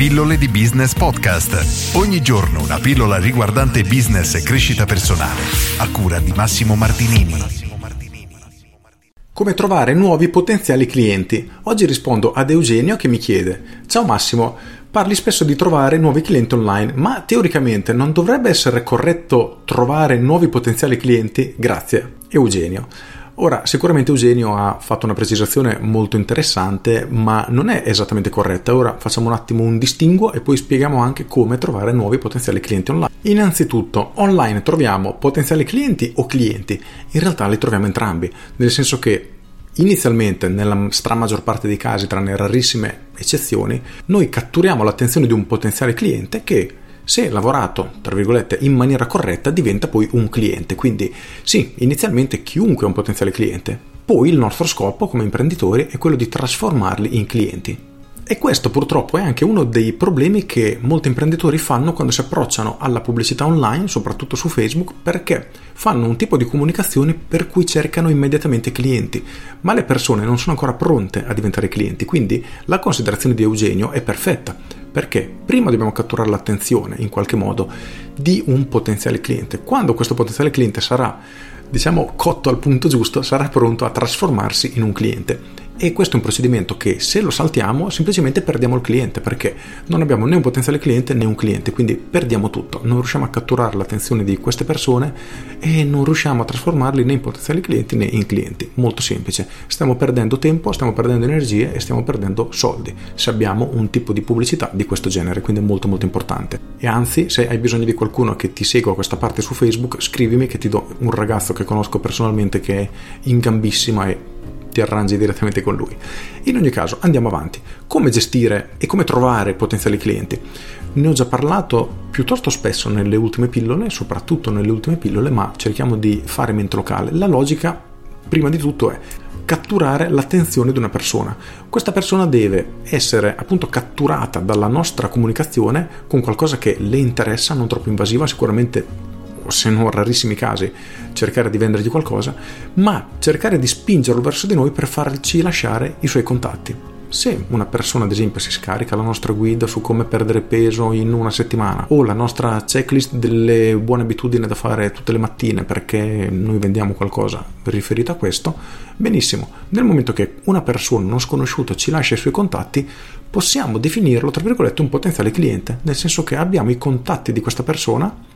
Pillole di Business Podcast. Ogni giorno una pillola riguardante business e crescita personale. A cura di Massimo Martinini. Come trovare nuovi potenziali clienti? Oggi rispondo ad Eugenio che mi chiede: Ciao Massimo, parli spesso di trovare nuovi clienti online, ma teoricamente non dovrebbe essere corretto trovare nuovi potenziali clienti? Grazie, Eugenio. Ora, sicuramente Eugenio ha fatto una precisazione molto interessante, ma non è esattamente corretta. Ora facciamo un attimo un distinguo e poi spieghiamo anche come trovare nuovi potenziali clienti online. Innanzitutto, online troviamo potenziali clienti o clienti? In realtà li troviamo entrambi, nel senso che Inizialmente, nella maggior parte dei casi, tranne rarissime eccezioni, noi catturiamo l'attenzione di un potenziale cliente che se lavorato, tra virgolette, in maniera corretta, diventa poi un cliente. Quindi sì, inizialmente chiunque è un potenziale cliente. Poi il nostro scopo come imprenditori è quello di trasformarli in clienti. E questo purtroppo è anche uno dei problemi che molti imprenditori fanno quando si approcciano alla pubblicità online, soprattutto su Facebook, perché fanno un tipo di comunicazione per cui cercano immediatamente clienti, ma le persone non sono ancora pronte a diventare clienti, quindi la considerazione di Eugenio è perfetta, perché prima dobbiamo catturare l'attenzione in qualche modo di un potenziale cliente. Quando questo potenziale cliente sarà diciamo cotto al punto giusto, sarà pronto a trasformarsi in un cliente e questo è un procedimento che se lo saltiamo semplicemente perdiamo il cliente perché non abbiamo né un potenziale cliente né un cliente, quindi perdiamo tutto, non riusciamo a catturare l'attenzione di queste persone e non riusciamo a trasformarli né in potenziali clienti né in clienti. Molto semplice, stiamo perdendo tempo, stiamo perdendo energie e stiamo perdendo soldi se abbiamo un tipo di pubblicità di questo genere, quindi è molto molto importante. E anzi, se hai bisogno di qualcuno che ti segua questa parte su Facebook, scrivimi che ti do un ragazzo che conosco personalmente che è in gambissima e ti arrangi direttamente con lui. In ogni caso, andiamo avanti. Come gestire e come trovare potenziali clienti? Ne ho già parlato piuttosto spesso nelle ultime pillole, soprattutto nelle ultime pillole, ma cerchiamo di fare mente locale. La logica, prima di tutto, è catturare l'attenzione di una persona. Questa persona deve essere appunto catturata dalla nostra comunicazione con qualcosa che le interessa, non troppo invasiva, sicuramente se non rarissimi casi, cercare di vendergli qualcosa, ma cercare di spingerlo verso di noi per farci lasciare i suoi contatti. Se una persona, ad esempio, si scarica la nostra guida su come perdere peso in una settimana o la nostra checklist delle buone abitudini da fare tutte le mattine perché noi vendiamo qualcosa riferito a questo, benissimo. Nel momento che una persona non sconosciuta ci lascia i suoi contatti, possiamo definirlo, tra virgolette, un potenziale cliente, nel senso che abbiamo i contatti di questa persona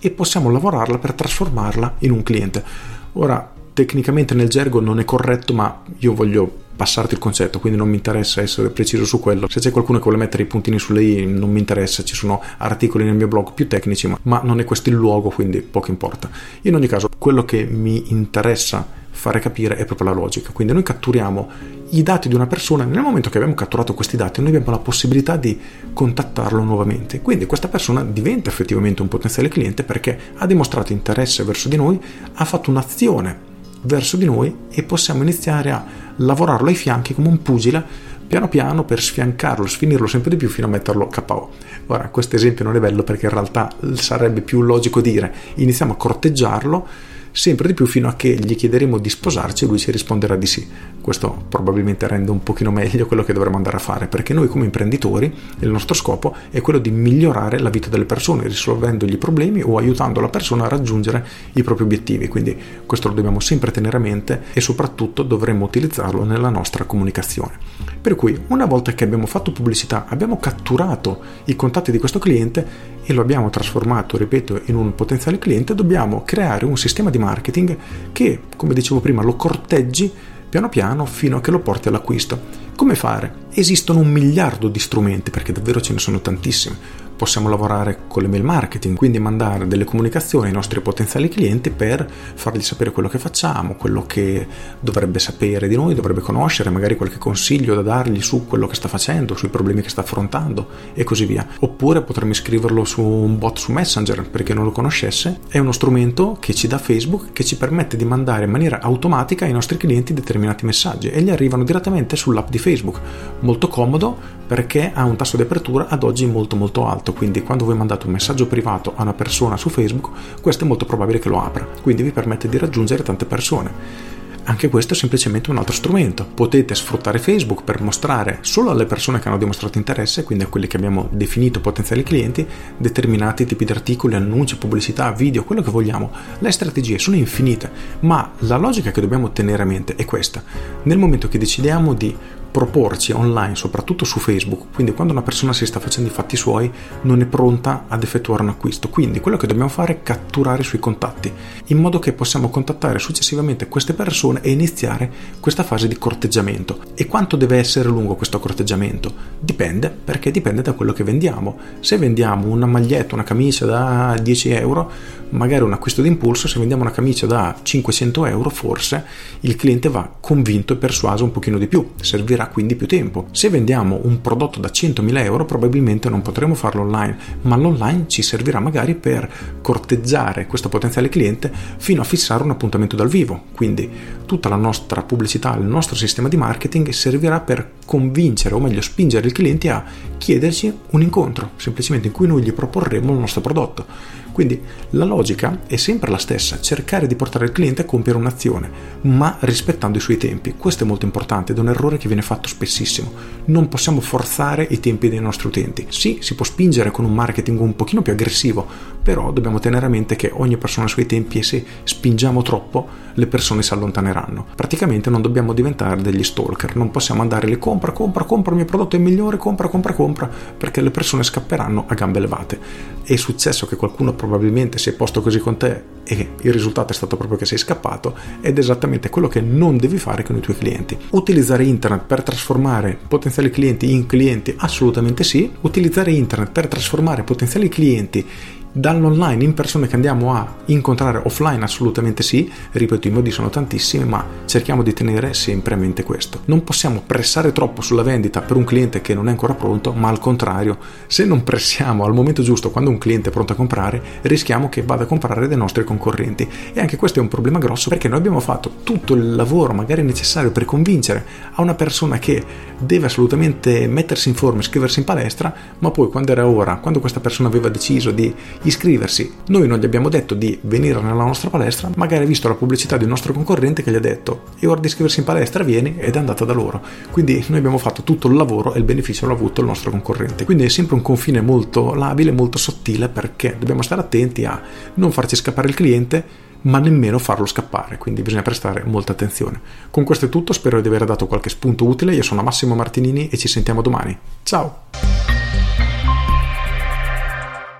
e possiamo lavorarla per trasformarla in un cliente. Ora, tecnicamente nel gergo non è corretto, ma io voglio passarti il concetto, quindi non mi interessa essere preciso su quello. Se c'è qualcuno che vuole mettere i puntini sulle i, non mi interessa, ci sono articoli nel mio blog più tecnici, ma, ma non è questo il luogo, quindi poco importa. In ogni caso, quello che mi interessa fare capire è proprio la logica. Quindi noi catturiamo i dati di una persona, nel momento che abbiamo catturato questi dati, noi abbiamo la possibilità di contattarlo nuovamente. Quindi questa persona diventa effettivamente un potenziale cliente perché ha dimostrato interesse verso di noi, ha fatto un'azione verso di noi e possiamo iniziare a lavorarlo ai fianchi come un pugile piano piano per sfiancarlo, sfinirlo sempre di più fino a metterlo KO. Ora, questo esempio non è bello perché in realtà sarebbe più logico dire iniziamo a corteggiarlo sempre di più fino a che gli chiederemo di sposarci e lui ci risponderà di sì. Questo probabilmente rende un pochino meglio quello che dovremmo andare a fare, perché noi come imprenditori il nostro scopo è quello di migliorare la vita delle persone, risolvendogli i problemi o aiutando la persona a raggiungere i propri obiettivi. Quindi questo lo dobbiamo sempre tenere a mente e soprattutto dovremmo utilizzarlo nella nostra comunicazione. Per cui una volta che abbiamo fatto pubblicità, abbiamo catturato i contatti di questo cliente e lo abbiamo trasformato, ripeto, in un potenziale cliente, dobbiamo creare un sistema di marketing che, come dicevo prima, lo corteggi piano piano fino a che lo porti all'acquisto. Come fare? Esistono un miliardo di strumenti, perché davvero ce ne sono tantissimi possiamo lavorare con l'email marketing, quindi mandare delle comunicazioni ai nostri potenziali clienti per fargli sapere quello che facciamo, quello che dovrebbe sapere di noi, dovrebbe conoscere, magari qualche consiglio da dargli su quello che sta facendo, sui problemi che sta affrontando e così via. Oppure potremmo iscriverlo su un bot su Messenger perché non lo conoscesse. È uno strumento che ci dà Facebook che ci permette di mandare in maniera automatica ai nostri clienti determinati messaggi e gli arrivano direttamente sull'app di Facebook. Molto comodo perché ha un tasso di apertura ad oggi molto molto alto, quindi quando voi mandate un messaggio privato a una persona su Facebook, questo è molto probabile che lo apra, quindi vi permette di raggiungere tante persone. anche questo è semplicemente un altro strumento. Potete sfruttare Facebook per mostrare solo alle persone che hanno dimostrato interesse, quindi a quelli che abbiamo definito potenziali clienti, determinati tipi di articoli, annunci, pubblicità, video, quello che vogliamo. Le strategie sono infinite, ma la logica che dobbiamo tenere a mente è questa. Nel momento che decidiamo di proporci online, soprattutto su Facebook, quindi quando una persona si sta facendo i fatti suoi non è pronta ad effettuare un acquisto. Quindi quello che dobbiamo fare è catturare sui contatti, in modo che possiamo contattare successivamente queste persone e iniziare questa fase di corteggiamento. E quanto deve essere lungo questo corteggiamento? Dipende, perché dipende da quello che vendiamo. Se vendiamo una maglietta, una camicia da 10 euro, magari un acquisto d'impulso, se vendiamo una camicia da 500 euro, forse il cliente va convinto e persuaso un pochino di più. Servirà richiederà quindi più tempo. Se vendiamo un prodotto da 100.000 euro probabilmente non potremo farlo online, ma l'online ci servirà magari per corteggiare questo potenziale cliente fino a fissare un appuntamento dal vivo. Quindi tutta la nostra pubblicità, il nostro sistema di marketing servirà per convincere o meglio spingere il cliente a chiederci un incontro, semplicemente in cui noi gli proporremo il nostro prodotto. Quindi la logica è sempre la stessa, cercare di portare il cliente a compiere un'azione, ma rispettando i suoi tempi. Questo è molto importante ed è un errore che viene fatto spessissimo. Non possiamo forzare i tempi dei nostri utenti. Sì, si può spingere con un marketing un pochino più aggressivo, però dobbiamo tenere a mente che ogni persona ha i suoi tempi e se spingiamo troppo le persone si allontaneranno. Praticamente non dobbiamo diventare degli stalker, non possiamo andare lì compra, compra, compra, il mio prodotto è migliore, compra, compra, compra, perché le persone scapperanno a gambe levate. È successo che qualcuno probabilmente si è posto così con te e il risultato è stato proprio che sei scappato ed è esattamente quello che non devi fare con i tuoi clienti. Utilizzare internet per trasformare potenziali clienti in clienti? Assolutamente sì. Utilizzare internet per trasformare potenziali clienti Dall'online in persone che andiamo a incontrare offline assolutamente sì, ripeto i modi sono tantissimi, ma cerchiamo di tenere sempre a mente questo. Non possiamo pressare troppo sulla vendita per un cliente che non è ancora pronto, ma al contrario, se non pressiamo al momento giusto quando un cliente è pronto a comprare, rischiamo che vada a comprare dai nostri concorrenti. E anche questo è un problema grosso perché noi abbiamo fatto tutto il lavoro magari necessario per convincere a una persona che deve assolutamente mettersi in forma, iscriversi in palestra, ma poi quando era ora, quando questa persona aveva deciso di iscriversi. Noi non gli abbiamo detto di venire nella nostra palestra, magari ha visto la pubblicità di un nostro concorrente che gli ha detto è ora di iscriversi in palestra, vieni ed è andata da loro. Quindi noi abbiamo fatto tutto il lavoro e il beneficio l'ha avuto il nostro concorrente. Quindi è sempre un confine molto labile, molto sottile perché dobbiamo stare attenti a non farci scappare il cliente ma nemmeno farlo scappare, quindi bisogna prestare molta attenzione. Con questo è tutto, spero di aver dato qualche spunto utile, io sono Massimo Martinini e ci sentiamo domani. Ciao!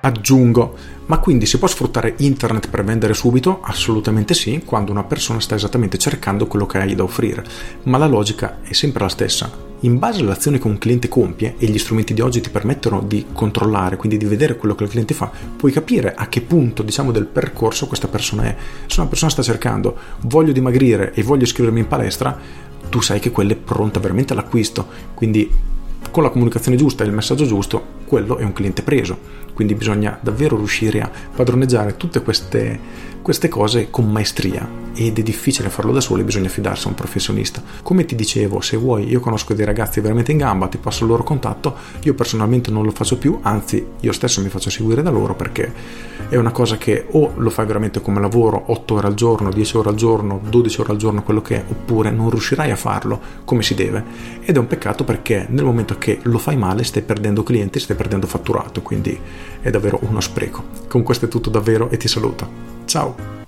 Aggiungo, ma quindi si può sfruttare internet per vendere subito? Assolutamente sì, quando una persona sta esattamente cercando quello che hai da offrire, ma la logica è sempre la stessa. In base alle azioni che un cliente compie e gli strumenti di oggi ti permettono di controllare, quindi di vedere quello che il cliente fa, puoi capire a che punto, diciamo, del percorso questa persona è. Se una persona sta cercando voglio dimagrire e voglio iscrivermi in palestra, tu sai che quella è pronta veramente all'acquisto, quindi con la comunicazione giusta e il messaggio giusto, quello è un cliente preso quindi bisogna davvero riuscire a padroneggiare tutte queste, queste cose con maestria. Ed è difficile farlo da soli, bisogna fidarsi a un professionista. Come ti dicevo, se vuoi, io conosco dei ragazzi veramente in gamba, ti passo il loro contatto, io personalmente non lo faccio più, anzi io stesso mi faccio seguire da loro perché è una cosa che o lo fai veramente come lavoro 8 ore al giorno, 10 ore al giorno, 12 ore al giorno, quello che è, oppure non riuscirai a farlo come si deve. Ed è un peccato perché nel momento che lo fai male stai perdendo clienti, stai perdendo fatturato, quindi è davvero uno spreco. Con questo è tutto davvero e ti saluto. Ciao!